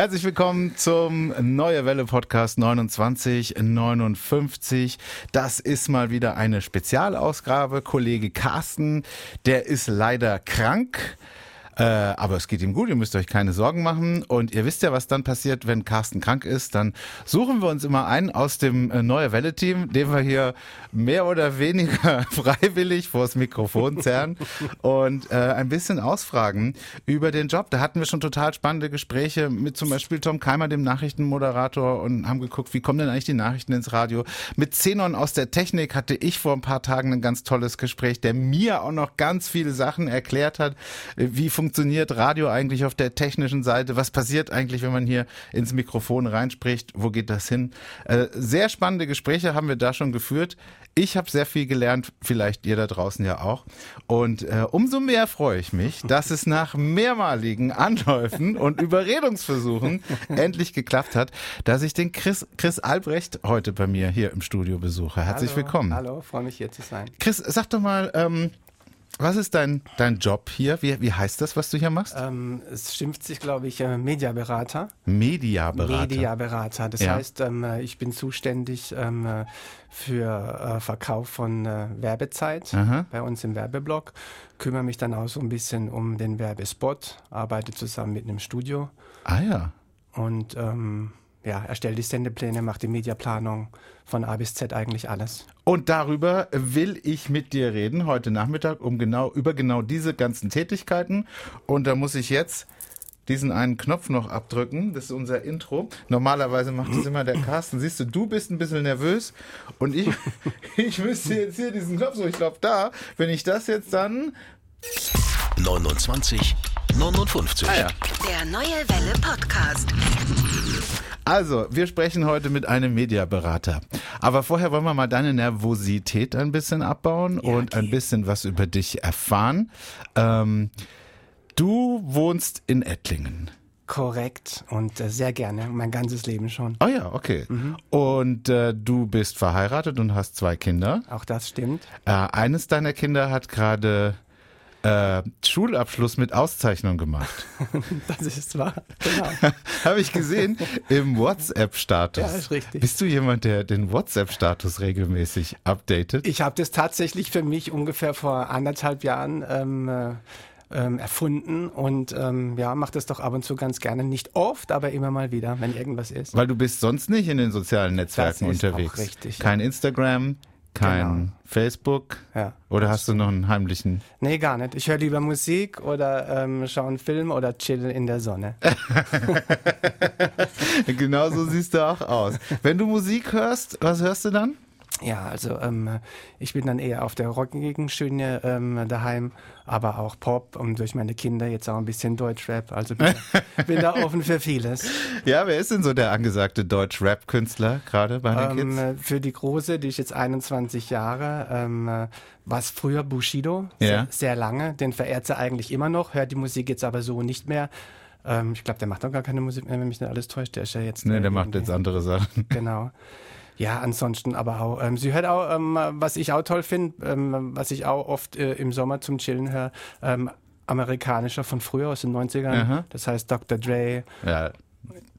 Herzlich willkommen zum Neue Welle Podcast 2959. Das ist mal wieder eine Spezialausgabe. Kollege Carsten, der ist leider krank. Äh, aber es geht ihm gut, ihr müsst euch keine Sorgen machen. Und ihr wisst ja, was dann passiert, wenn Carsten krank ist. Dann suchen wir uns immer einen aus dem äh, Neue Welle-Team, den wir hier mehr oder weniger freiwillig vors Mikrofon zerren und äh, ein bisschen ausfragen über den Job. Da hatten wir schon total spannende Gespräche mit zum Beispiel Tom Keimer, dem Nachrichtenmoderator, und haben geguckt, wie kommen denn eigentlich die Nachrichten ins Radio. Mit Zenon aus der Technik hatte ich vor ein paar Tagen ein ganz tolles Gespräch, der mir auch noch ganz viele Sachen erklärt hat, wie funktioniert funktioniert Radio eigentlich auf der technischen Seite? Was passiert eigentlich, wenn man hier ins Mikrofon reinspricht? Wo geht das hin? Äh, sehr spannende Gespräche haben wir da schon geführt. Ich habe sehr viel gelernt, vielleicht ihr da draußen ja auch. Und äh, umso mehr freue ich mich, dass es nach mehrmaligen Anläufen und Überredungsversuchen endlich geklappt hat, dass ich den Chris, Chris Albrecht heute bei mir hier im Studio besuche. Herzlich hallo, willkommen. Hallo, freue mich hier zu sein. Chris, sag doch mal, ähm, was ist dein, dein Job hier? Wie, wie heißt das, was du hier machst? Ähm, es schimpft sich, glaube ich, äh, Mediaberater. Mediaberater. Mediaberater. Das ja. heißt, ähm, äh, ich bin zuständig ähm, äh, für äh, Verkauf von äh, Werbezeit Aha. bei uns im Werbeblock. Kümmere mich dann auch so ein bisschen um den Werbespot, arbeite zusammen mit einem Studio. Ah ja. Und ähm, ja, erstelle die Sendepläne, mache die Mediaplanung von A bis Z eigentlich alles. Und darüber will ich mit dir reden heute Nachmittag um genau über genau diese ganzen Tätigkeiten. Und da muss ich jetzt diesen einen Knopf noch abdrücken. Das ist unser Intro. Normalerweise macht das immer der Carsten. Siehst du, du bist ein bisschen nervös und ich, ich müsste jetzt hier diesen Knopf so. Ich glaube, da, wenn ich das jetzt dann 29 59. Ah, ja. Der Neue Welle Podcast. Also, wir sprechen heute mit einem Mediaberater. Aber vorher wollen wir mal deine Nervosität ein bisschen abbauen ja, und ein bisschen was über dich erfahren. Ähm, du wohnst in Ettlingen. Korrekt und äh, sehr gerne, mein ganzes Leben schon. Oh ja, okay. Mhm. Und äh, du bist verheiratet und hast zwei Kinder. Auch das stimmt. Äh, eines deiner Kinder hat gerade äh, Schulabschluss mit Auszeichnung gemacht. das ist wahr, genau. Habe ich gesehen im WhatsApp-Status. Ja, ist richtig. Bist du jemand, der den WhatsApp-Status regelmäßig updatet? Ich habe das tatsächlich für mich ungefähr vor anderthalb Jahren ähm, äh, ähm, erfunden und ähm, ja, mache das doch ab und zu ganz gerne. Nicht oft, aber immer mal wieder, wenn irgendwas ist. Weil du bist sonst nicht in den sozialen Netzwerken das ist unterwegs. Auch richtig. Kein Instagram, kein genau. Facebook? Ja. Oder hast du noch einen heimlichen? Nee, gar nicht. Ich höre lieber Musik oder ähm, schaue einen Film oder chill in der Sonne. genau so siehst du auch aus. Wenn du Musik hörst, was hörst du dann? Ja, also ähm, ich bin dann eher auf der rockigen Schiene ähm, daheim, aber auch Pop und durch meine Kinder jetzt auch ein bisschen Deutschrap. Also bin, bin da offen für vieles. Ja, wer ist denn so der angesagte Deutsch-Rap-Künstler gerade bei den ähm, Kids? Für die Große, die ist jetzt 21 Jahre, ähm, war es früher Bushido, ja. sehr, sehr lange. Den verehrt sie eigentlich immer noch, hört die Musik jetzt aber so nicht mehr. Ähm, ich glaube, der macht doch gar keine Musik mehr, wenn mich nicht alles täuscht. Der ist ja jetzt. Nee, der macht jetzt andere Sachen. Genau. Ja, ansonsten aber auch. Ähm, sie hört auch, ähm, was ich auch toll finde, ähm, was ich auch oft äh, im Sommer zum Chillen höre, ähm, amerikanischer von früher aus den 90ern. Aha. Das heißt Dr. Dre, Ja,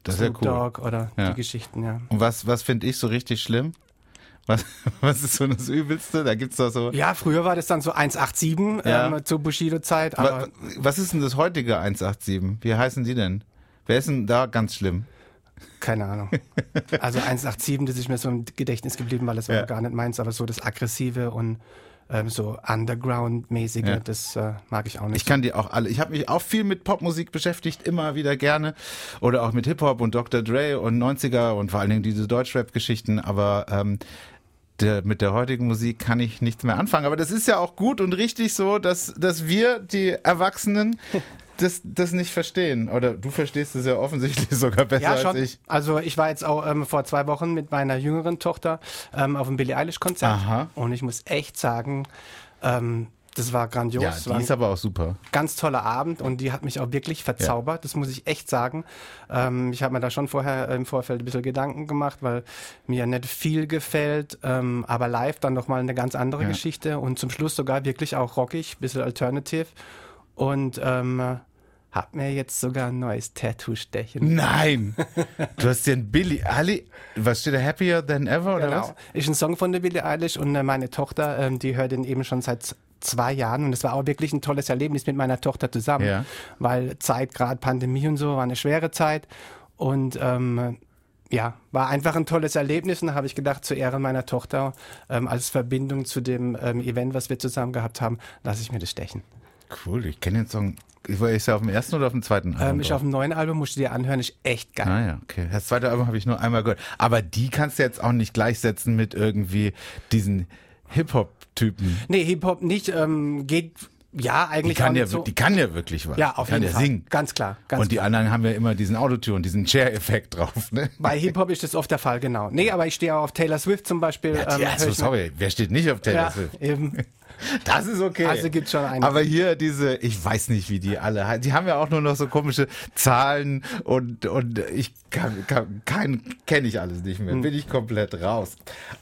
das ist ja cool. Dogg oder Ja. die Geschichten, ja. Und was, was finde ich so richtig schlimm? Was, was ist so das Übelste? Da gibt's doch so. Ja, früher war das dann so 187 Ja. ähm, zur Bushido-Zeit, Wa- aber Was ist denn das heutige 187? Wie heißen die denn? Wer ist denn da ganz schlimm? Keine Ahnung. Also 187, das ist mir so im Gedächtnis geblieben, weil das war Ja. gar nicht meins, aber so das Aggressive und ähm, so Underground-mäßige, Ja. das äh, mag ich auch nicht. Ich kann die auch alle. Ich habe mich auch viel mit Popmusik beschäftigt, immer wieder gerne. Oder auch mit Hip-Hop und Dr. Dre und 90er und vor allen Dingen diese Deutschrap-Geschichten. Aber ähm, der, mit der heutigen Musik kann ich nichts mehr anfangen. Aber das ist ja auch gut und richtig so, dass, dass wir, die Erwachsenen, das, das nicht verstehen. Oder du verstehst es ja offensichtlich sogar besser Ja, schon. als ich. Also ich war jetzt auch ähm, vor zwei Wochen mit meiner jüngeren Tochter ähm, auf dem Billie Eilish-Konzert. Und ich muss echt sagen, ähm, das war grandios. Ja, die war ist aber auch super. ganz toller Abend und die hat mich auch wirklich verzaubert, das muss ich echt sagen. Ähm, ich habe mir da schon vorher im Vorfeld ein bisschen Gedanken gemacht, weil mir nicht viel gefällt, ähm, aber live dann nochmal eine ganz andere Ja. Geschichte und zum Schluss sogar wirklich auch rockig, bisschen alternative und ähm, hab mir jetzt sogar ein neues Tattoo stechen. Nein! Du hast dir ein Billy Ali, was steht da, Happier Than Ever oder genau. was? Ist ein Song von der Billie Eilish und äh, meine Tochter, ähm, die hört den eben schon seit zwei Jahren und es war auch wirklich ein tolles Erlebnis mit meiner Tochter zusammen, Ja. weil Zeit, gerade Pandemie und so, war eine schwere Zeit und ähm, ja, war einfach ein tolles Erlebnis und da habe ich gedacht, zu Ehren meiner Tochter, ähm, als Verbindung zu dem ähm, Event, was wir zusammen gehabt haben, lasse ich mir das stechen. Cool, ich kenne den Song. Ist er auf dem ersten oder auf dem zweiten Album? Ähm, ich auf dem neuen Album, musst du dir anhören, ist echt geil. Ah ja, okay. Das zweite Album habe ich nur einmal gehört. Aber die kannst du jetzt auch nicht gleichsetzen mit irgendwie diesen Hip-Hop-Typen. Nee, Hip-Hop nicht, ähm, geht ja Die eigentlich kann auch ja, so. die kann ja wirklich was. ja, auf die kann jeden ja Fall. singen. Ganz klar. Ganz Und die klar. anderen haben ja immer diesen Autotune, diesen Chair-Effekt drauf. Ne? Bei Hip-Hop ist das oft der Fall, genau. Nee, aber ich stehe auch auf Taylor Swift zum Beispiel. Ja, ähm, ja, hör so, ich mir- sorry, wer steht nicht auf Taylor Ja, Swift? eben. Das ist okay. Also gibt's schon einige. Aber hier diese, ich weiß nicht, wie die alle. Die haben ja auch nur noch so komische Zahlen und, und ich kann, kann, kein, kenne ich alles nicht Hm. mehr. Bin ich komplett raus.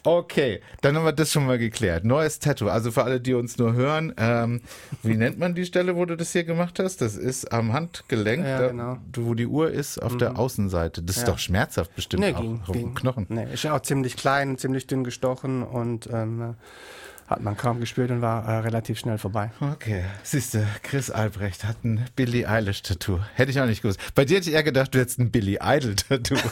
Okay, dann haben wir das schon mal geklärt. Neues Tattoo. Also für alle, die uns nur hören, ähm, wie nennt man die Stelle, wo du das hier gemacht hast? Das ist am Handgelenk, Ja, da, genau. Mhm. wo die Uhr ist, auf der Außenseite. Das ist Ja. doch schmerzhaft bestimmt Nee, auch. ging, dem ging. Knochen. Nee, ist ja auch ziemlich klein, ziemlich dünn gestochen und ähm, hat man kaum gespürt und war äh, relativ schnell vorbei. Okay, siehste, Chris Albrecht hat ein Billie Eilish Tattoo. Hätte ich auch nicht gewusst. Bei dir hätte ich eher gedacht, du hättest ein Billie Idol Tattoo.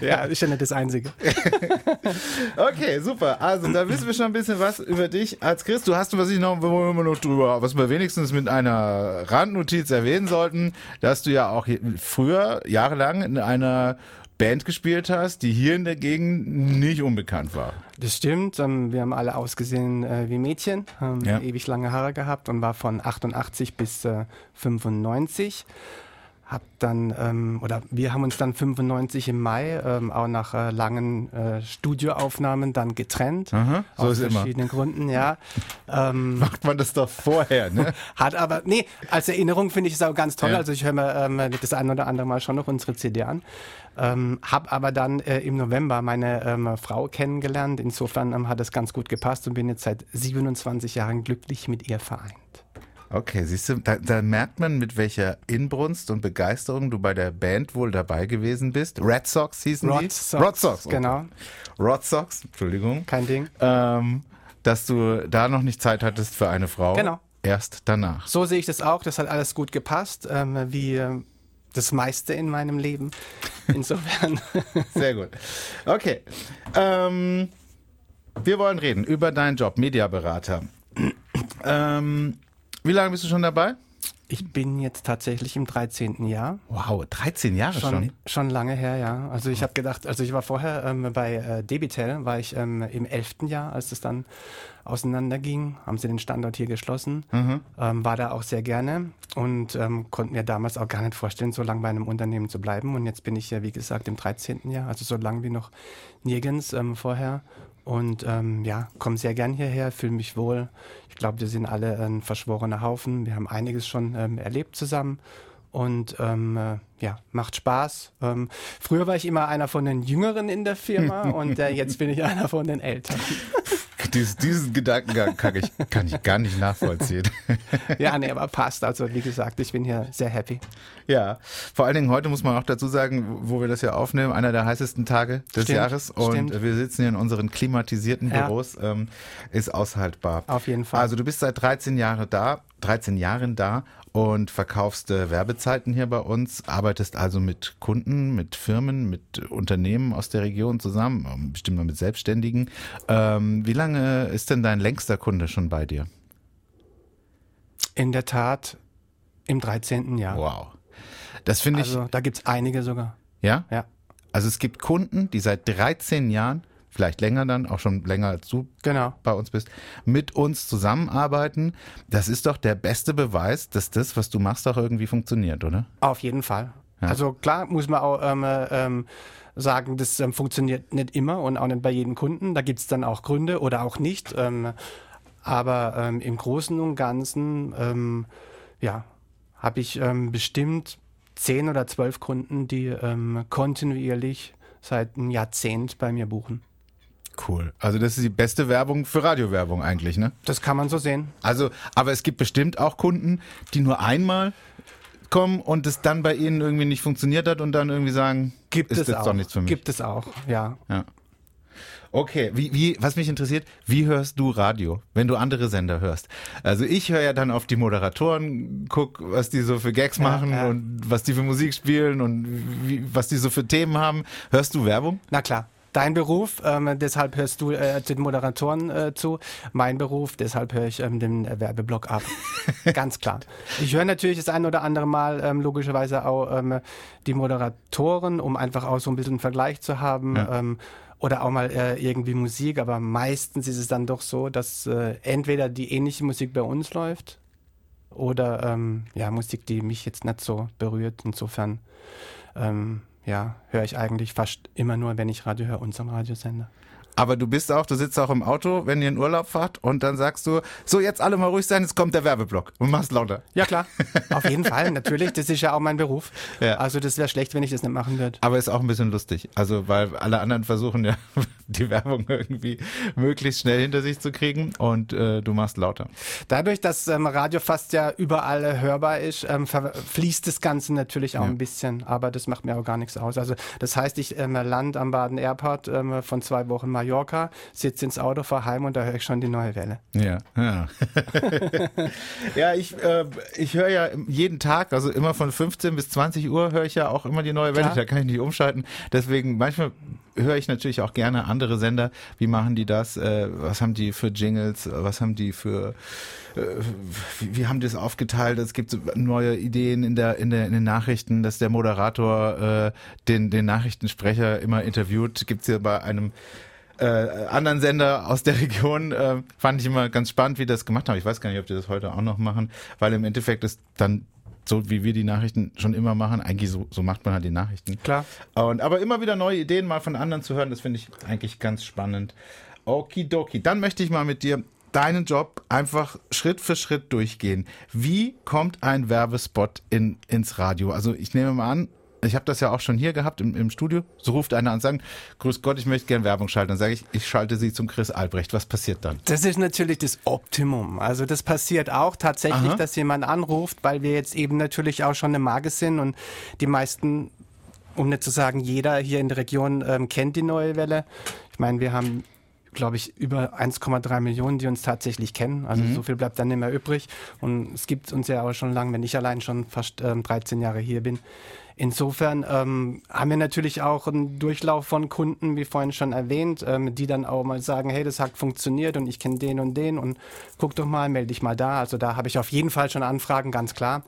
Ja, ist ja nicht das Einzige. okay, super. Also, da wissen wir schon ein bisschen was über dich als Chris. Du hast, was ich noch, immer noch drüber, was wir wenigstens mit einer Randnotiz erwähnen sollten, dass du ja auch früher, jahrelang in einer Band gespielt hast, die hier in der Gegend nicht unbekannt war. Das stimmt. Ähm, wir haben alle ausgesehen äh, wie Mädchen, haben Ja. ewig lange Haare gehabt und war von 88 bis äh, 95. Hab dann, ähm, oder wir haben uns dann 95 im Mai ähm, auch nach äh, langen äh, Studioaufnahmen dann getrennt. Aha, so aus ist immer. verschiedenen Gründen, ja. ähm, Macht man das doch vorher, ne? hat aber, nee, als Erinnerung finde ich es auch ganz toll. Ja. Also ich höre mir ähm, das ein oder andere Mal schon noch unsere CD an. Ähm, hab aber dann äh, im November meine ähm, Frau kennengelernt. Insofern ähm, hat es ganz gut gepasst und bin jetzt seit 27 Jahren glücklich mit ihr vereint. Okay, siehst du, da, da merkt man, mit welcher Inbrunst und Begeisterung du bei der Band wohl dabei gewesen bist. Red Sox hießen die? Rod Sox, Rod Sox, okay. genau. Rod Sox, Entschuldigung. Kein Ding. Ähm, dass du da noch nicht Zeit hattest für eine Frau. Genau. Erst danach. So sehe ich das auch. Das hat alles gut gepasst, ähm, wie äh, das meiste in meinem Leben. Insofern. Sehr gut. Okay. Ähm, wir wollen reden über deinen Job, Mediaberater. Ähm, wie lange bist du schon dabei? ich bin jetzt tatsächlich im 13. Jahr. Wow, 13 Jahre schon. Schon, schon lange her, ja. Also ich habe gedacht, also ich war vorher ähm, bei äh, Debitel, war ich ähm, im 11. Jahr, als es dann auseinanderging, haben sie den Standort hier geschlossen, Mhm. ähm, war da auch sehr gerne und ähm, konnten mir damals auch gar nicht vorstellen, so lange bei einem Unternehmen zu bleiben. Und jetzt bin ich ja, wie gesagt, im 13. Jahr, also so lange wie noch nirgends ähm, vorher. Und ähm, ja, komme sehr gern hierher, fühle mich wohl. Ich glaube, wir sind alle ein verschworener Haufen. Wir haben einiges schon ähm, erlebt zusammen. Und ähm, äh, ja, macht Spaß. Ähm, früher war ich immer einer von den Jüngeren in der Firma und äh, jetzt bin ich einer von den Älteren. Dies, diesen Gedankengang kann ich, kann ich gar nicht nachvollziehen. Ja, nee, aber passt. Also wie gesagt, ich bin hier sehr happy. Ja, vor allen Dingen heute muss man auch dazu sagen, wo wir das ja aufnehmen, einer der heißesten Tage des Stimmt, Jahres und stimmt. wir sitzen hier in unseren klimatisierten Ja. Büros, ähm, ist aushaltbar. Auf jeden Fall. Also du bist seit 13 Jahren da, 13 Jahren da und verkaufst äh, Werbezeiten hier bei uns, arbeitest also mit Kunden, mit Firmen, mit Unternehmen aus der Region zusammen, ähm, bestimmt mal mit Selbstständigen. Ähm, wie lange ist denn dein längster Kunde schon bei dir? In der Tat im 13. Jahr. Wow. Das finde ich, Also da gibt's einige sogar. ja? Ja, Also es gibt Kunden, die seit 13 Jahren, vielleicht länger dann, auch schon länger als du genau. bei uns bist, mit uns zusammenarbeiten. Das ist doch der beste Beweis, dass das, was du machst, auch irgendwie funktioniert, oder? Auf jeden Fall. Also klar muss man auch ähm, äh, ähm, sagen, das ähm, funktioniert nicht immer und auch nicht bei jedem Kunden. Da gibt's dann auch Gründe oder auch nicht. Ähm, aber ähm, im Großen und Ganzen, ähm, ja, habe ich bestimmt zehn oder zwölf Kunden, die kontinuierlich seit einem Jahrzehnt bei mir buchen. Cool. Also das ist die beste Werbung für Radiowerbung eigentlich, ne? Das kann man so sehen. Also, aber es gibt bestimmt auch Kunden, die nur einmal kommen und es dann bei ihnen irgendwie nicht funktioniert hat und dann irgendwie sagen, gibt ist es jetzt auch. doch nichts für mich. Gibt es auch, ja. Ja. Okay, wie, wie, was mich interessiert, wie hörst du Radio, wenn du andere Sender hörst? Also ich höre ja dann auf die Moderatoren, guck, was die so für Gags machen ja. und was die für Musik spielen und wie, was die so für Themen haben. Hörst du Werbung? Na klar. Dein Beruf, ähm, deshalb hörst du äh, den Moderatoren äh, zu. Mein Beruf, deshalb höre ich ähm, den äh, Werbeblock ab. Ganz klar. Ich höre natürlich das ein oder andere Mal ähm, logischerweise auch ähm, die Moderatoren, um einfach auch so ein bisschen einen Vergleich zu haben. Ja. Ähm, oder auch mal äh, irgendwie Musik, aber meistens ist es dann doch so, dass äh, entweder die ähnliche Musik bei uns läuft oder ähm, ja Musik, die mich jetzt nicht so berührt. Insofern ähm, ja, höre ich eigentlich fast immer nur, wenn ich Radio höre, unseren Radiosender. Aber du bist auch, du sitzt auch im Auto, wenn ihr in Urlaub fahrt und dann sagst du, so jetzt alle mal ruhig sein, jetzt kommt der Werbeblock und machst lauter. Ja klar, auf jeden Fall, natürlich, das ist ja auch mein Beruf. Ja. Also das wäre schlecht, wenn ich das nicht machen würde. Aber ist auch ein bisschen lustig, also weil alle anderen versuchen ja die Werbung irgendwie möglichst schnell hinter sich zu kriegen und äh, du machst lauter. Dadurch, dass ähm, Radio fast ja überall hörbar ist, ähm, fließt das Ganze natürlich auch ja. ein bisschen, aber das macht mir auch gar nichts aus. Also das heißt, ich ähm, land am Baden Airport ähm, von zwei Wochen Mallorca, sitze ins Auto, fahre heim und da höre ich schon die neue Welle. Ja, ja. ja, ich, äh, ich höre ja jeden Tag, also immer von 15 bis 20 Uhr höre ich ja auch immer die neue Welle, Klar. da kann ich nicht umschalten. Deswegen manchmal höre ich natürlich auch gerne andere Sender. Wie machen die das? Äh, was haben die für Jingles? Was haben die für äh, wie, wie haben die das aufgeteilt? Es gibt neue Ideen in der in der in den Nachrichten, dass der Moderator äh, den den Nachrichtensprecher immer interviewt. Gibt's hier bei einem äh, anderen Sender aus der Region äh, fand ich immer ganz spannend, wie das gemacht haben. Ich weiß gar nicht, ob die das heute auch noch machen, weil im Endeffekt ist dann so wie wir die Nachrichten schon immer machen, eigentlich so, so macht man halt die Nachrichten. Klar. Und aber immer wieder neue Ideen mal von anderen zu hören, das finde ich eigentlich ganz spannend. Okidoki. Dann möchte ich mal mit dir deinen Job einfach Schritt für Schritt durchgehen. Wie kommt ein Werbespot in, ins Radio? Also ich nehme mal an, ich habe das ja auch schon hier gehabt im, im Studio. So ruft einer an und sagt, Grüß Gott, ich möchte gerne Werbung schalten. Dann sage ich, ich schalte Sie zum Chris Albrecht. Was passiert dann? Das ist natürlich das Optimum. Also das passiert auch tatsächlich, Aha. dass jemand anruft, weil wir jetzt eben natürlich auch schon eine Marke sind und die meisten, um nicht zu sagen jeder hier in der Region ähm, kennt die neue Welle. Ich meine, wir haben glaube ich, über 1,3 Millionen, die uns tatsächlich kennen. Also Mhm. so viel bleibt dann nicht mehr übrig. Und es gibt uns ja auch schon lange, wenn ich allein schon fast ähm, 13 Jahre hier bin. Insofern ähm, haben wir natürlich auch einen Durchlauf von Kunden, wie vorhin schon erwähnt, ähm, die dann auch mal sagen, hey, das hat funktioniert und ich kenne den und den und guck doch mal, melde dich mal da. Also da habe ich auf jeden Fall schon Anfragen, ganz klar.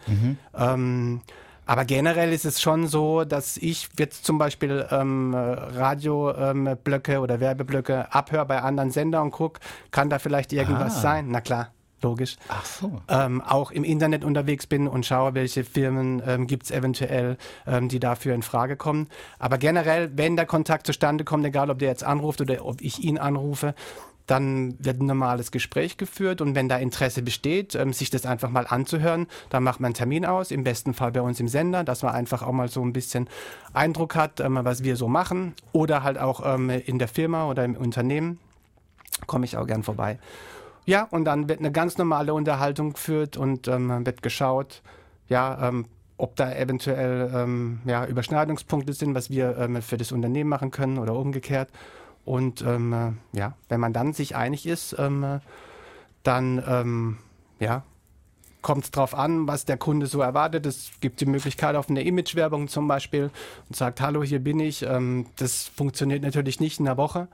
Ähm, aber generell ist es schon so, dass ich jetzt zum Beispiel ähm, Radioblöcke oder Werbeblöcke abhöre bei anderen Sendern und gucke, kann da vielleicht irgendwas Ah. sein? Na klar, logisch. So. Ähm, auch im Internet unterwegs bin und schaue, welche Firmen ähm, gibt es eventuell, ähm, die dafür in Frage kommen. Aber generell, wenn der Kontakt zustande kommt, egal ob der jetzt anruft oder ob ich ihn anrufe, dann wird ein normales Gespräch geführt und wenn da Interesse besteht, ähm, sich das einfach mal anzuhören, dann macht man einen Termin aus, im besten Fall bei uns im Sender, dass man einfach auch mal so ein bisschen Eindruck hat, ähm, was wir so machen oder halt auch ähm, in der Firma oder im Unternehmen, komme ich auch gern vorbei. Ja, und dann wird eine ganz normale Unterhaltung geführt und ähm, wird geschaut, ja, ähm, ob da eventuell ähm, ja, Überschneidungspunkte sind, was wir ähm, für das Unternehmen machen können oder umgekehrt. Und ähm, äh, ja, wenn man dann sich einig ist, ähm, äh, dann ja, kommt es drauf an, was der Kunde so erwartet. Es gibt die Möglichkeit auf eine Imagewerbung zum Beispiel und sagt, hallo, hier bin ich. Das funktioniert natürlich nicht in der Woche.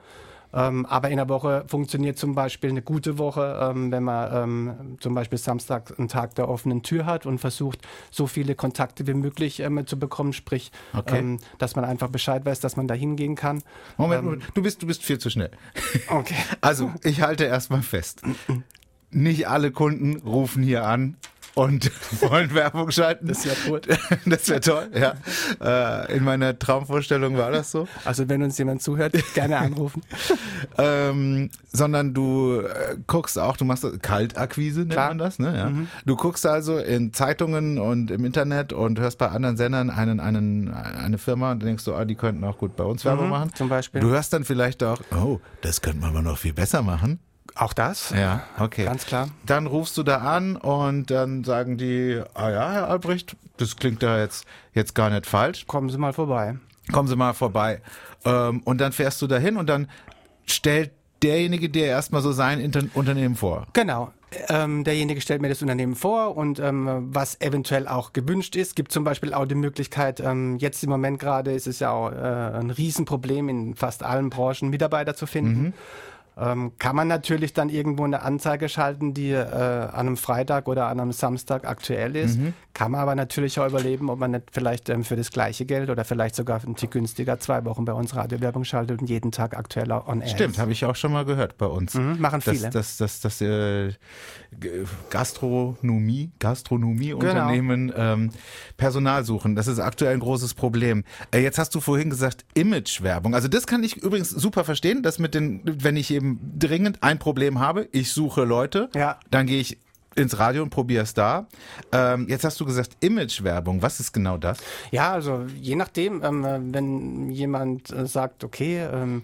Ähm, aber in der Woche funktioniert zum Beispiel eine gute Woche, ähm, wenn man ähm, zum Beispiel Samstag einen Tag der offenen Tür hat und versucht, so viele Kontakte wie möglich ähm, zu bekommen, sprich, Okay. ähm, dass man einfach Bescheid weiß, dass man da hingehen kann. Moment, Ähm, Moment, du bist, du bist viel zu schnell. Okay. Also, ich halte erstmal fest. Nicht alle Kunden rufen hier an und wollen Werbung schalten. Das wäre cool. Das wäre toll, ja. Äh, in meiner Traumvorstellung war das so. Also wenn uns jemand zuhört, gerne anrufen. ähm, sondern du äh, guckst auch, du machst Kaltakquise, nennt Klar. man das, ne? Ja. Mhm. Du guckst also in Zeitungen und im Internet und hörst bei anderen Sendern einen, einen, eine Firma und denkst so, ah, die könnten auch gut bei uns Werbung mhm, machen. Zum Beispiel. Du hörst dann vielleicht auch, oh, das könnte man aber noch viel besser machen. Auch das? Ja, okay. Ganz klar. Dann rufst du da an und dann sagen die, ah ja, Herr Albrecht, das klingt da jetzt, jetzt gar nicht falsch. Kommen Sie mal vorbei. Kommen Sie mal vorbei. Ähm, und dann fährst du da hin und dann stellt derjenige dir erstmal so sein Inter Unternehmen vor. Genau. Ähm, derjenige stellt mir das Unternehmen vor und ähm, was eventuell auch gewünscht ist. Gibt zum Beispiel auch die Möglichkeit, ähm, jetzt im Moment gerade ist es ja auch äh, ein Riesenproblem in fast allen Branchen, Mitarbeiter zu finden. Mhm. Ähm, kann man natürlich dann irgendwo eine Anzeige schalten, die äh, an einem Freitag oder an einem Samstag aktuell ist. Mhm. Kann man aber natürlich auch überleben, ob man nicht vielleicht ähm, für das gleiche Geld oder vielleicht sogar ein Tick günstiger zwei Wochen bei uns Radiowerbung schaltet und jeden Tag aktuell on air. Stimmt, habe ich auch schon mal gehört bei uns. Mhm, machen viele. Das, das, das, das äh, Gastronomie, Gastronomieunternehmen genau. ähm, Personal suchen. Das ist aktuell ein großes Problem. Äh, jetzt hast du vorhin gesagt Imagewerbung. Also das kann ich übrigens super verstehen, dass mit den, wenn ich eben dringend ein Problem habe, ich suche Leute, ja. dann gehe ich ins Radio und probiere es da. Ähm, jetzt hast du gesagt Imagewerbung. Was ist genau das? Ja, also je nachdem, ähm, wenn jemand äh, sagt, okay, ähm,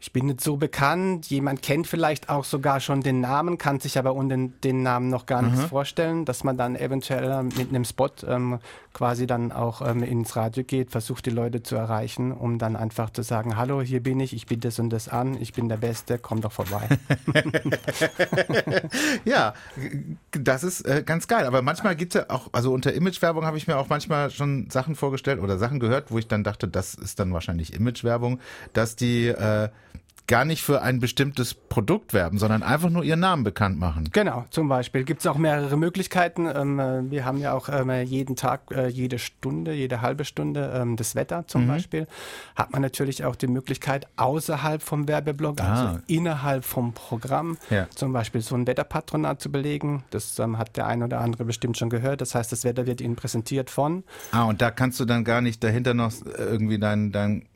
ich bin nicht so bekannt. Jemand kennt vielleicht auch sogar schon den Namen, kann sich aber unter den Namen noch gar nichts mhm. vorstellen, dass man dann eventuell mit einem Spot ähm, quasi dann auch ähm, ins Radio geht, versucht die Leute zu erreichen, um dann einfach zu sagen, hallo, hier bin ich, ich biete das und das an, ich bin der Beste, komm doch vorbei. ja, das ist äh, ganz geil. Aber manchmal gibt es ja auch, also unter Imagewerbung habe ich mir auch manchmal schon Sachen vorgestellt oder Sachen gehört, wo ich dann dachte, das ist dann wahrscheinlich Imagewerbung, dass die äh, gar nicht für ein bestimmtes Produkt werben, sondern einfach nur ihren Namen bekannt machen. Genau, zum Beispiel gibt es auch mehrere Möglichkeiten. Ähm, äh, wir haben ja auch ähm, jeden Tag, äh, jede Stunde, jede halbe Stunde ähm, das Wetter zum mhm. Beispiel. Hat man natürlich auch die Möglichkeit, außerhalb vom Werbeblock, also ah. innerhalb vom Programm, ja. zum Beispiel so ein Wetterpatronat zu belegen. Das hat der ein oder andere bestimmt schon gehört. Das heißt, das Wetter wird Ihnen präsentiert von. Ah, und da kannst du dann gar nicht dahinter noch irgendwie dein, dein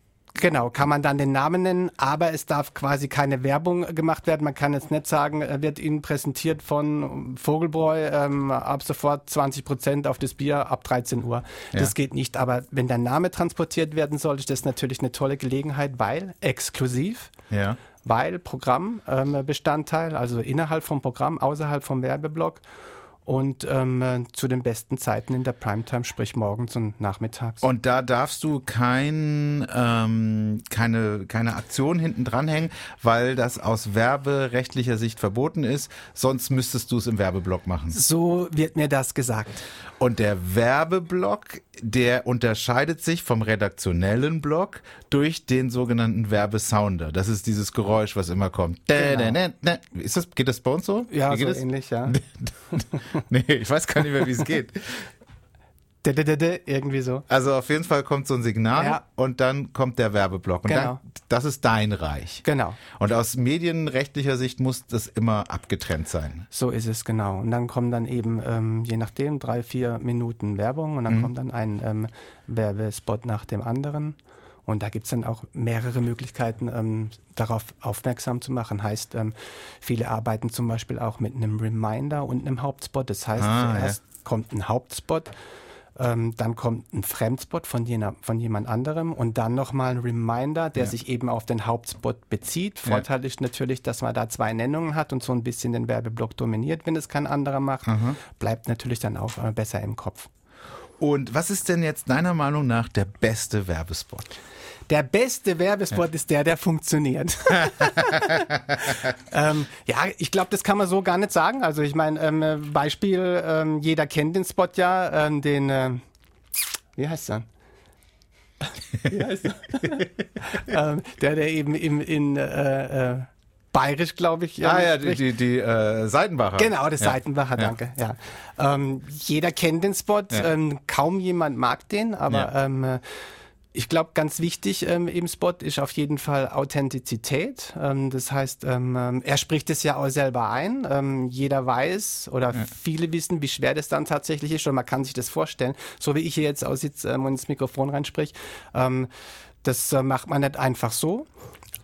Genau, kann man dann den Namen nennen, aber es darf quasi keine Werbung gemacht werden. Man kann jetzt nicht sagen, er wird Ihnen präsentiert von Vogelbräu, ähm, ab sofort 20 Prozent auf das Bier ab 13 Uhr. Ja. Das geht nicht, aber wenn der Name transportiert werden soll, ist das natürlich eine tolle Gelegenheit, weil exklusiv. Ja weil Programmbestandteil, ähm, also innerhalb vom Programm, außerhalb vom Werbeblock und ähm, äh, zu den besten Zeiten in der Primetime, sprich morgens und nachmittags. Und da darfst du kein, ähm, keine, keine Aktion hinten dranhängen, weil das aus werberechtlicher Sicht verboten ist. Sonst müsstest du es im Werbeblock machen. So wird mir das gesagt. Und der Werbeblock, der unterscheidet sich vom redaktionellen Block durch den sogenannten Werbesounder. Das ist dieses Geräusch, was immer kommt. Genau. Ist das, geht das bei uns so? Ja, so das? ähnlich, ja. nee, ich weiß gar nicht mehr, wie es geht. Irgendwie so. Also auf jeden Fall kommt so ein Signal ja. und dann kommt der Werbeblock. Und genau. dann, das ist dein Reich. Genau. Und aus medienrechtlicher Sicht muss das immer abgetrennt sein. So ist es, genau. Und dann kommen dann eben, ähm, je nachdem, drei, vier Minuten Werbung und dann mhm. kommt dann ein ähm, Werbespot nach dem anderen. Und da gibt es dann auch mehrere Möglichkeiten, ähm, darauf aufmerksam zu machen. Heißt, ähm, viele arbeiten zum Beispiel auch mit einem Reminder und einem Hauptspot. Das heißt, ah, zuerst ja. kommt ein Hauptspot, ähm, dann kommt ein Fremdspot von, jener, von jemand anderem und dann nochmal ein Reminder, der ja. sich eben auf den Hauptspot bezieht. Vorteil ja. ist natürlich, dass man da zwei Nennungen hat und so ein bisschen den Werbeblock dominiert, wenn es kein anderer macht. Mhm. Bleibt natürlich dann auch äh, besser im Kopf. Und was ist denn jetzt deiner Meinung nach der beste Werbespot? Der beste Werbespot ist der, der funktioniert. ähm, ja, ich glaube, das kann man so gar nicht sagen. Also ich meine, ähm, Beispiel, ähm, jeder kennt den Spot ja, ähm, den, äh, wie heißt er? wie heißt er? Ähm, der, der eben im, in äh, äh, bayerisch, glaube ich. Ah ja, die, die, die äh, Seitenbacher. Genau, das ja. Seitenbacher, danke. Ja. Ähm, jeder kennt den Spot, ja. ähm, kaum jemand mag den, aber ähm, ich glaube, ganz wichtig ähm, im Spot ist auf jeden Fall Authentizität. Ähm, das heißt, ähm, ähm er spricht es ja auch selber ein. Ähm, jeder weiß oder ja. viele wissen, wie schwer das dann tatsächlich ist und man kann sich das vorstellen. So wie ich hier jetzt aussitze ähm, und ins Mikrofon reinsprich. Das äh, macht man nicht einfach so.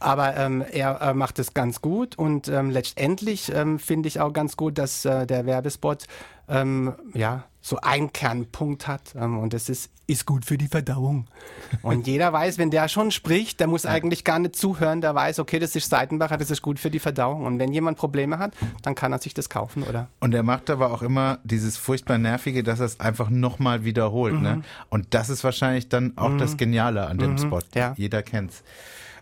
Aber ähm, er äh, macht es ganz gut und ähm, letztendlich ähm, finde ich auch ganz gut, dass äh, der Werbespot ähm, ja so einen Kernpunkt hat ähm, und das ist ist gut für die Verdauung. Und jeder weiß, wenn der schon spricht, der muss eigentlich gar nicht zuhören, der weiß, okay, das ist Seitenbacher, das ist gut für die Verdauung. Und wenn jemand Probleme hat, dann kann er sich das kaufen, oder? Und er macht aber auch immer dieses furchtbar nervige, dass er es einfach nochmal wiederholt. Ne? Mhm. Ne? Und das ist wahrscheinlich dann auch mhm. das Geniale an dem mhm. Spot. Ja. Jeder kennt's.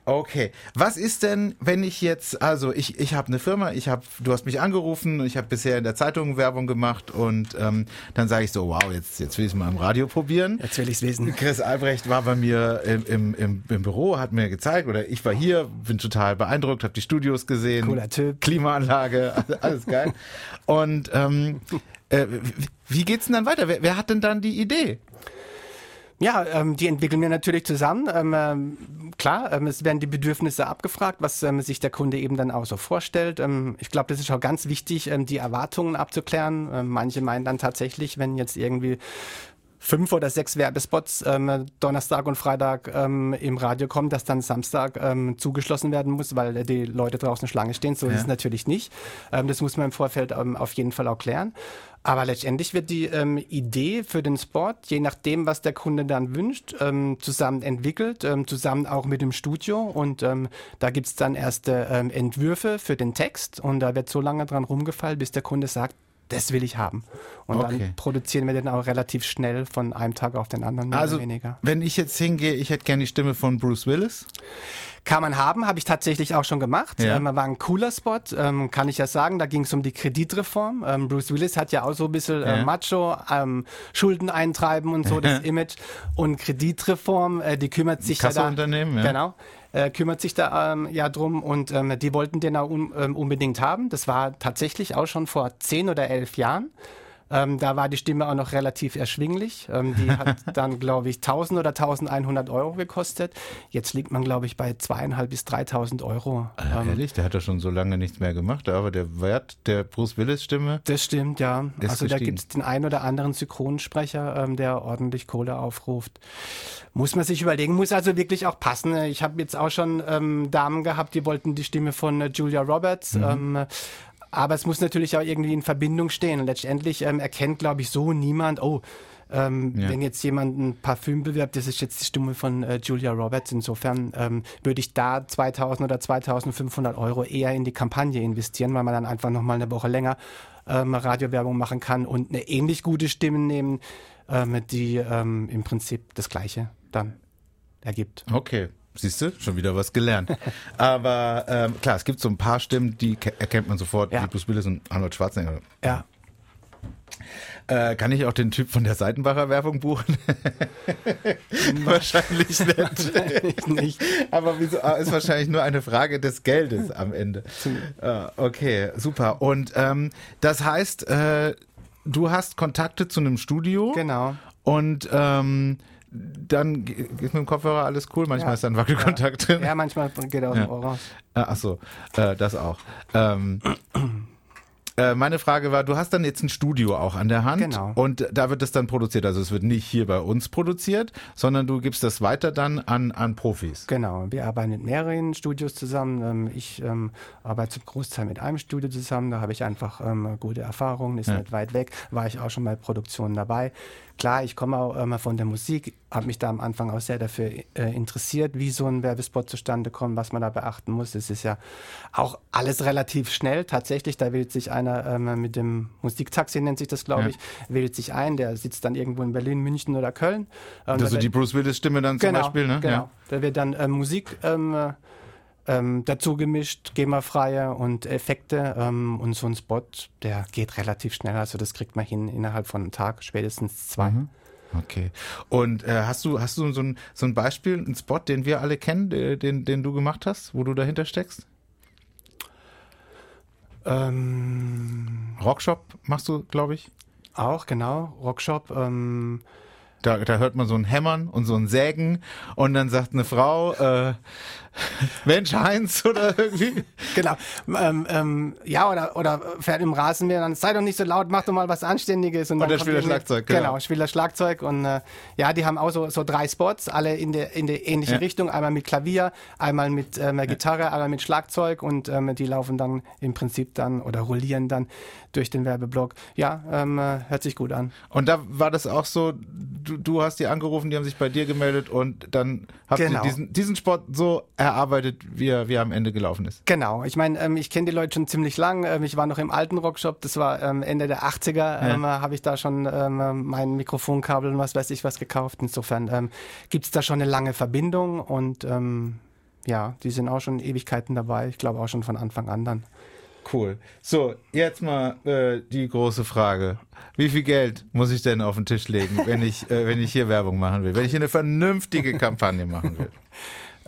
Okay. Was ist denn, wenn ich jetzt, also ich, ich habe eine Firma, ich habe, du hast mich angerufen, ich habe bisher in der Zeitung Werbung gemacht und ähm, dann sage ich so, wow, jetzt, jetzt will ich es mal im Radio probieren. Jetzt will ich es wissen. Chris Albrecht war bei mir im, im, im, im Büro, hat mir gezeigt, oder ich war hier, bin total beeindruckt, habe die Studios gesehen. Cooler Typ. Klimaanlage, alles geil. und ähm, äh, wie geht's denn dann weiter? Wer, wer hat denn dann die Idee? Ja, ähm, die entwickeln wir natürlich zusammen. Ähm, ähm, klar, ähm, es werden die Bedürfnisse abgefragt, was ähm, sich der Kunde eben dann auch so vorstellt. Ähm, ich glaube, das ist auch ganz wichtig, ähm, die Erwartungen abzuklären. Ähm, manche meinen dann tatsächlich, wenn jetzt irgendwie fünf oder sechs Werbespots ähm, Donnerstag und Freitag ähm, im Radio kommen, dass dann Samstag ähm, zugeschlossen werden muss, weil die Leute draußen Schlange stehen. So ja. ist es natürlich nicht. Ähm, das muss man im Vorfeld ähm, auf jeden Fall auch klären. Aber letztendlich wird die ähm, Idee für den Spot, je nachdem, was der Kunde dann wünscht, ähm, zusammen entwickelt, ähm, zusammen auch mit dem Studio. Und ähm, da gibt's dann erste Entwürfe für den Text. Und da wird so lange dran rumgefallen, bis der Kunde sagt, das will ich haben. Und okay. dann produzieren wir den auch relativ schnell von einem Tag auf den anderen mehr also, oder weniger. Wenn ich jetzt hingehe, ich hätte gerne die Stimme von Bruce Willis. Kann man haben, habe ich tatsächlich auch schon gemacht. Ja. Ähm, war ein cooler Spot, ähm, kann ich ja sagen. Da ging es um die Kreditreform. Ähm, Bruce Willis hat ja auch so ein bisschen äh, Macho, ähm, Schulden eintreiben und so, das Image. Und Kreditreform, äh, die kümmert sich ja da. Ja. Genau. Äh, kümmert sich da ähm, ja drum und ähm, die wollten den auch un, ähm, unbedingt haben. Das war tatsächlich auch schon vor zehn oder elf Jahren. Ähm, da war die Stimme auch noch relativ erschwinglich. Ähm, die hat dann, glaube ich, 1000 oder 1100 Euro gekostet. Jetzt liegt man, glaube ich, bei zweieinhalb bis 3000 Euro. Ah, ähm, ehrlich, der hat ja schon so lange nichts mehr gemacht, aber der Wert der Bruce Willis Stimme. Das stimmt, ja. Also gestiegen. da gibt es den einen oder anderen Synchronsprecher, ähm, der ordentlich Kohle aufruft. Muss man sich überlegen, muss also wirklich auch passen. Ich habe jetzt auch schon ähm, Damen gehabt, die wollten die Stimme von äh, Julia Roberts. Mhm. Aber es muss natürlich auch irgendwie in Verbindung stehen. Und letztendlich ähm, erkennt, glaube ich, so niemand, oh, ähm, ja. wenn jetzt jemand ein Parfüm bewirbt, das ist jetzt die Stimme von äh, Julia Roberts. Insofern ähm, würde ich da 2000 oder 2500 Euro eher in die Kampagne investieren, weil man dann einfach nochmal eine Woche länger ähm, Radiowerbung machen kann und eine ähnlich gute Stimme nehmen, ähm, die ähm, im Prinzip das Gleiche dann ergibt. Okay. Siehst du, schon wieder was gelernt. Aber ähm, klar, es gibt so ein paar Stimmen, die erkennt man sofort, ja. wie Bruce Willis und Arnold Schwarzenegger. Ja. Äh, kann ich auch den Typ von der Seitenbacher Werbung buchen? wahrscheinlich nicht. wahrscheinlich nicht. Aber wieso, ah, ist wahrscheinlich nur eine Frage des Geldes am Ende. Uh, okay, super. Und ähm, das heißt, äh, du hast Kontakte zu einem Studio. Genau. Und ähm, dann ist mit dem Kopfhörer alles cool. Manchmal ja. ist da ein Wackelkontakt ja. drin. Ja, manchmal geht er aus dem Ohr raus. Ah, ach so, äh, das auch. Ähm, äh, meine Frage war, du hast dann jetzt ein Studio auch an der Hand genau. und da wird es dann produziert. Also es wird nicht hier bei uns produziert, sondern du gibst das weiter dann an, an Profis. Genau, wir arbeiten mit mehreren Studios zusammen. Ähm, ich ähm, arbeite zum Großteil mit einem Studio zusammen, da habe ich einfach ähm, gute Erfahrungen, ist ja. nicht weit weg, war ich auch schon bei Produktionen dabei. Klar, ich komme auch immer von der Musik, habe mich da am Anfang auch sehr dafür äh, interessiert, wie so ein Werbespot zustande kommt, was man da beachten muss. Es ist ja auch alles relativ schnell. Tatsächlich, da wählt sich einer ähm, mit dem Musiktaxi, nennt sich das, glaube ja. ich, wählt sich ein. Der sitzt dann irgendwo in Berlin, München oder Köln. Ähm, also die Bruce Willis Stimme dann genau, zum Beispiel, ne? Genau. Ja. Da wird dann äh, Musik ähm, ähm, dazu gemischt, GEMA-freie und Effekte ähm, und so ein Spot, der geht relativ schnell. Also das kriegt man hin innerhalb von einem Tag, spätestens zwei. Mhm. Okay. Und äh, hast du hast du so ein, so ein Beispiel, einen Spot, den wir alle kennen, den, den du gemacht hast, wo du dahinter steckst? Ähm, Rockshop machst du, glaube ich. Auch, genau. Rockshop. Ähm, Da, da hört man so ein Hämmern und so ein Sägen und dann sagt eine Frau, äh, Mensch Heinz oder irgendwie. Genau. Ähm, ähm, ja, oder, oder fährt im Rasenmäher, dann sei doch nicht so laut, mach doch mal was Anständiges. Und, und der spielt Schlagzeug, genau. Genau, spielt das Schlagzeug und äh, ja, die haben auch so, so drei Spots, alle in der in der ähnliche ja. Richtung, einmal mit Klavier, einmal mit ähm, Gitarre, ja. einmal mit Schlagzeug und ähm, die laufen dann im Prinzip dann oder rollieren dann durch den Werbeblock. Ja, ähm, äh, hört sich gut an. Und da war das auch so, du, du hast die angerufen, die haben sich bei dir gemeldet und dann habt genau. ihr diesen, diesen Sport so erarbeitet, wie er, wie er am Ende gelaufen ist. Genau. Ich meine, ähm, ich kenne die Leute schon ziemlich lang. Ähm, ich war noch im alten Rockshop, das war ähm, Ende der 80er, ja. ähm, habe ich da schon ähm, mein Mikrofonkabel und was weiß ich was gekauft. Insofern ähm, gibt es da schon eine lange Verbindung und ähm, ja, die sind auch schon Ewigkeiten dabei. Ich glaube auch schon von Anfang an dann. Cool. So, jetzt mal äh, die große Frage. Wie viel Geld muss ich denn auf den Tisch legen, wenn ich, äh, wenn ich hier Werbung machen will, wenn ich hier eine vernünftige Kampagne machen will?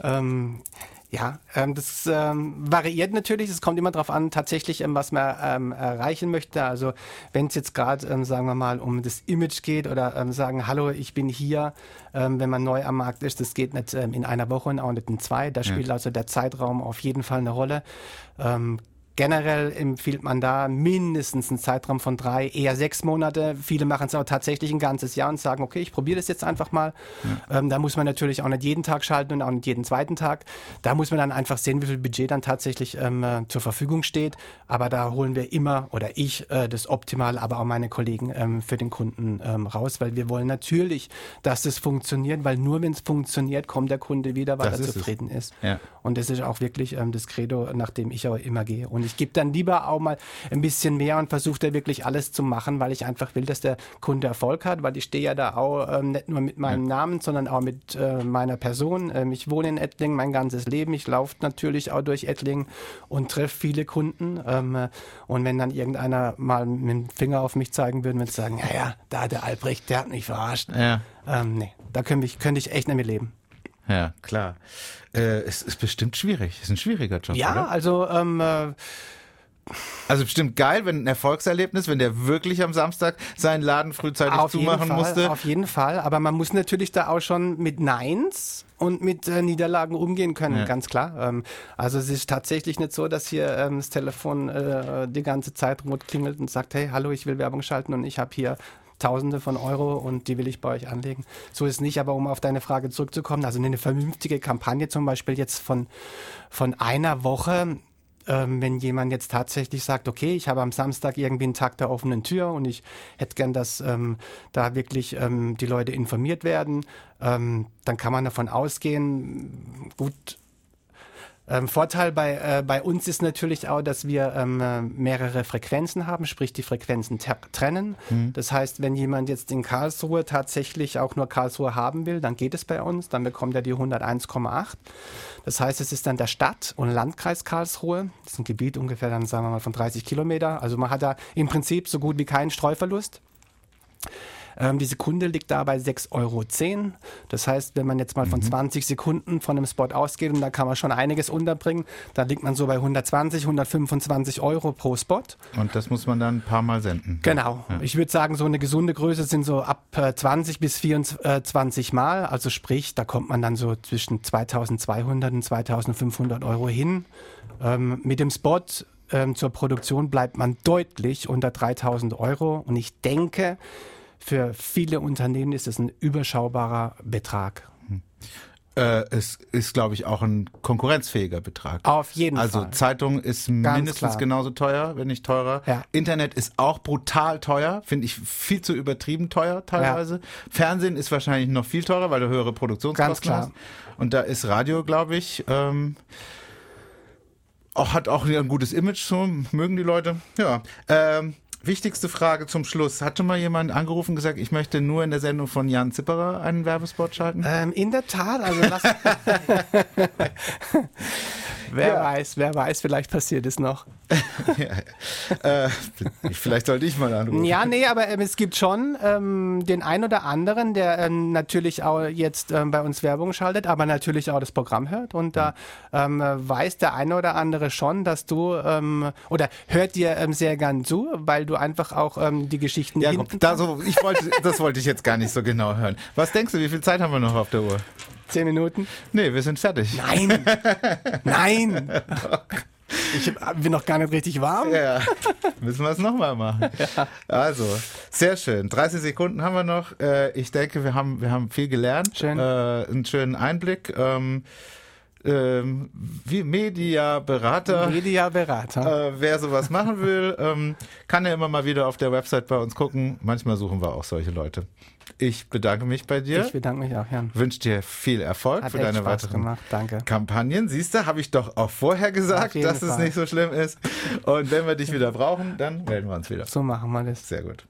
ähm, ja, ähm, das ähm, variiert natürlich. Es kommt immer darauf an, tatsächlich, ähm, was man ähm, erreichen möchte. Also wenn es jetzt gerade, ähm, sagen wir mal, um das Image geht oder ähm, sagen, hallo, ich bin hier, ähm, wenn man neu am Markt ist, das geht nicht ähm, in einer Woche und auch nicht in zwei. Da spielt ja. also der Zeitraum auf jeden Fall eine Rolle. Ähm, Generell empfiehlt man da mindestens einen Zeitraum von drei, eher sechs Monate. Viele machen es auch tatsächlich ein ganzes Jahr und sagen, okay, ich probiere das jetzt einfach mal. Ja. Ähm, da muss man natürlich auch nicht jeden Tag schalten und auch nicht jeden zweiten Tag. Da muss man dann einfach sehen, wie viel Budget dann tatsächlich ähm, äh, zur Verfügung steht. Aber da holen wir immer oder ich äh, das optimal, aber auch meine Kollegen ähm, für den Kunden ähm, raus, weil wir wollen natürlich, dass das funktioniert, weil nur wenn es funktioniert, kommt der Kunde wieder, weil das er zufrieden es. ist. Ja. Und das ist auch wirklich ähm, das Credo, nach dem ich auch immer gehe. Und ich gebe dann lieber auch mal ein bisschen mehr und versuche da wirklich alles zu machen, weil ich einfach will, dass der Kunde Erfolg hat, weil ich stehe ja da auch ähm, nicht nur mit meinem. Namen, sondern auch mit äh, meiner Person. Ähm, ich wohne in Ettlingen mein ganzes Leben. Ich laufe natürlich auch durch Ettlingen und treffe viele Kunden. Ähm, und wenn dann irgendeiner mal mit dem Finger auf mich zeigen würde und sagen, ja, ja, da der Albrecht, der hat mich verarscht. Ja. Ähm, nee, da könnte ich, könnte ich echt nicht mehr leben. Ja, klar. Äh, es ist bestimmt schwierig. Es ist ein schwieriger Job. Ja, oder? also ähm, äh, also bestimmt geil, wenn ein Erfolgserlebnis, wenn der wirklich am Samstag seinen Laden frühzeitig auf zumachen Fall, musste. Auf jeden Fall, aber man muss natürlich da auch schon mit Neins und mit äh, Niederlagen umgehen können, ja. ganz klar. Ähm, also es ist tatsächlich nicht so, dass hier ähm, das Telefon äh, die ganze Zeit rot klingelt und sagt, hey, hallo, ich will Werbung schalten und ich habe hier Tausende von Euro und die will ich bei euch anlegen. So ist nicht, aber um auf deine Frage zurückzukommen, also eine vernünftige Kampagne zum Beispiel jetzt von, von einer Woche, ähm, wenn jemand jetzt tatsächlich sagt, okay, ich habe am Samstag irgendwie einen Tag der offenen Tür und ich hätte gern, dass ähm, da wirklich ähm, die Leute informiert werden, ähm, dann kann man davon ausgehen, gut, ähm, Vorteil bei, äh, bei uns ist natürlich auch, dass wir ähm, äh, mehrere Frequenzen haben, sprich die Frequenzen trennen. Mhm. Das heißt, wenn jemand jetzt in Karlsruhe tatsächlich auch nur Karlsruhe haben will, dann geht es bei uns, dann bekommt er die 101,8. Das heißt, es ist dann der Stadt- und Landkreis Karlsruhe. Das ist ein Gebiet ungefähr dann, sagen wir mal, von 30 Kilometer. Also man hat da im Prinzip so gut wie keinen Streuverlust. Ähm, die Sekunde liegt da bei 6,10 Euro. Das heißt, wenn man jetzt mal von 20 mhm. Sekunden von einem Spot ausgeht, und da kann man schon einiges unterbringen, dann liegt man so bei 120, 125 Euro pro Spot. Und das muss man dann ein paar Mal senden. Genau. Ja. Ich würde sagen, so eine gesunde Größe sind so ab 20 äh, bis 24 Mal. Also sprich, da kommt man dann so zwischen 2200 und 2500 Euro hin. Ähm, mit dem Spot ähm, zur Produktion bleibt man deutlich unter 3000 Euro. Und ich denke, für viele Unternehmen ist es ein überschaubarer Betrag. Hm. Äh, es ist, glaube ich, auch ein konkurrenzfähiger Betrag. Auf jeden also, Fall. Also Zeitung ist Ganz mindestens klar. genauso teuer, wenn nicht teurer. Ja. Internet ist auch brutal teuer, finde ich viel zu übertrieben teuer teilweise. Ja. Fernsehen ist wahrscheinlich noch viel teurer, weil du höhere Produktionskosten hast. Und da ist Radio, glaube ich, ähm, auch, hat auch ein gutes Image, so mögen die Leute. Ja. Ähm, Wichtigste Frage zum Schluss. Hatte mal jemand angerufen und gesagt, ich möchte nur in der Sendung von Jan Zipperer einen Werbespot schalten? Ähm, in der Tat, also lass wer ja. weiß, wer weiß, vielleicht passiert es noch. ja, äh, vielleicht sollte ich mal anrufen. Ja, nee, aber ähm, es gibt schon ähm, den einen oder anderen, der ähm, natürlich auch jetzt ähm, bei uns Werbung schaltet, aber natürlich auch das Programm hört. Und da ähm, weiß der eine oder andere schon, dass du ähm, oder hört dir sehr gern zu, weil du einfach auch die Geschichten ja, hinten da so, ich wollte, Das wollte ich jetzt gar nicht so genau hören. Was denkst du, wie viel Zeit haben wir noch auf der Uhr? Zehn Minuten? Nee, wir sind fertig. Nein! Nein! Ich bin noch gar nicht richtig warm. Ja, müssen wir es nochmal machen. Ja. Also, sehr schön. 30 Sekunden haben wir noch. Äh, ich denke, wir haben, wir haben viel gelernt. Schön. Äh, einen schönen Einblick. Ähm, wie Media-Berater. Media-Berater. Äh, wer sowas machen will, ähm, kann ja immer mal wieder auf der Website bei uns gucken. Manchmal suchen wir auch solche Leute. Ich bedanke mich bei dir. Ich bedanke mich auch, Jan. Wünsche dir viel Erfolg Hat für deine Spaß weiteren gemacht. Danke. Kampagnen. Siehst du, habe ich doch auch vorher gesagt, dass Fall. es nicht so schlimm ist. Und wenn wir dich wieder brauchen, dann melden wir uns wieder. So machen wir das. Sehr gut.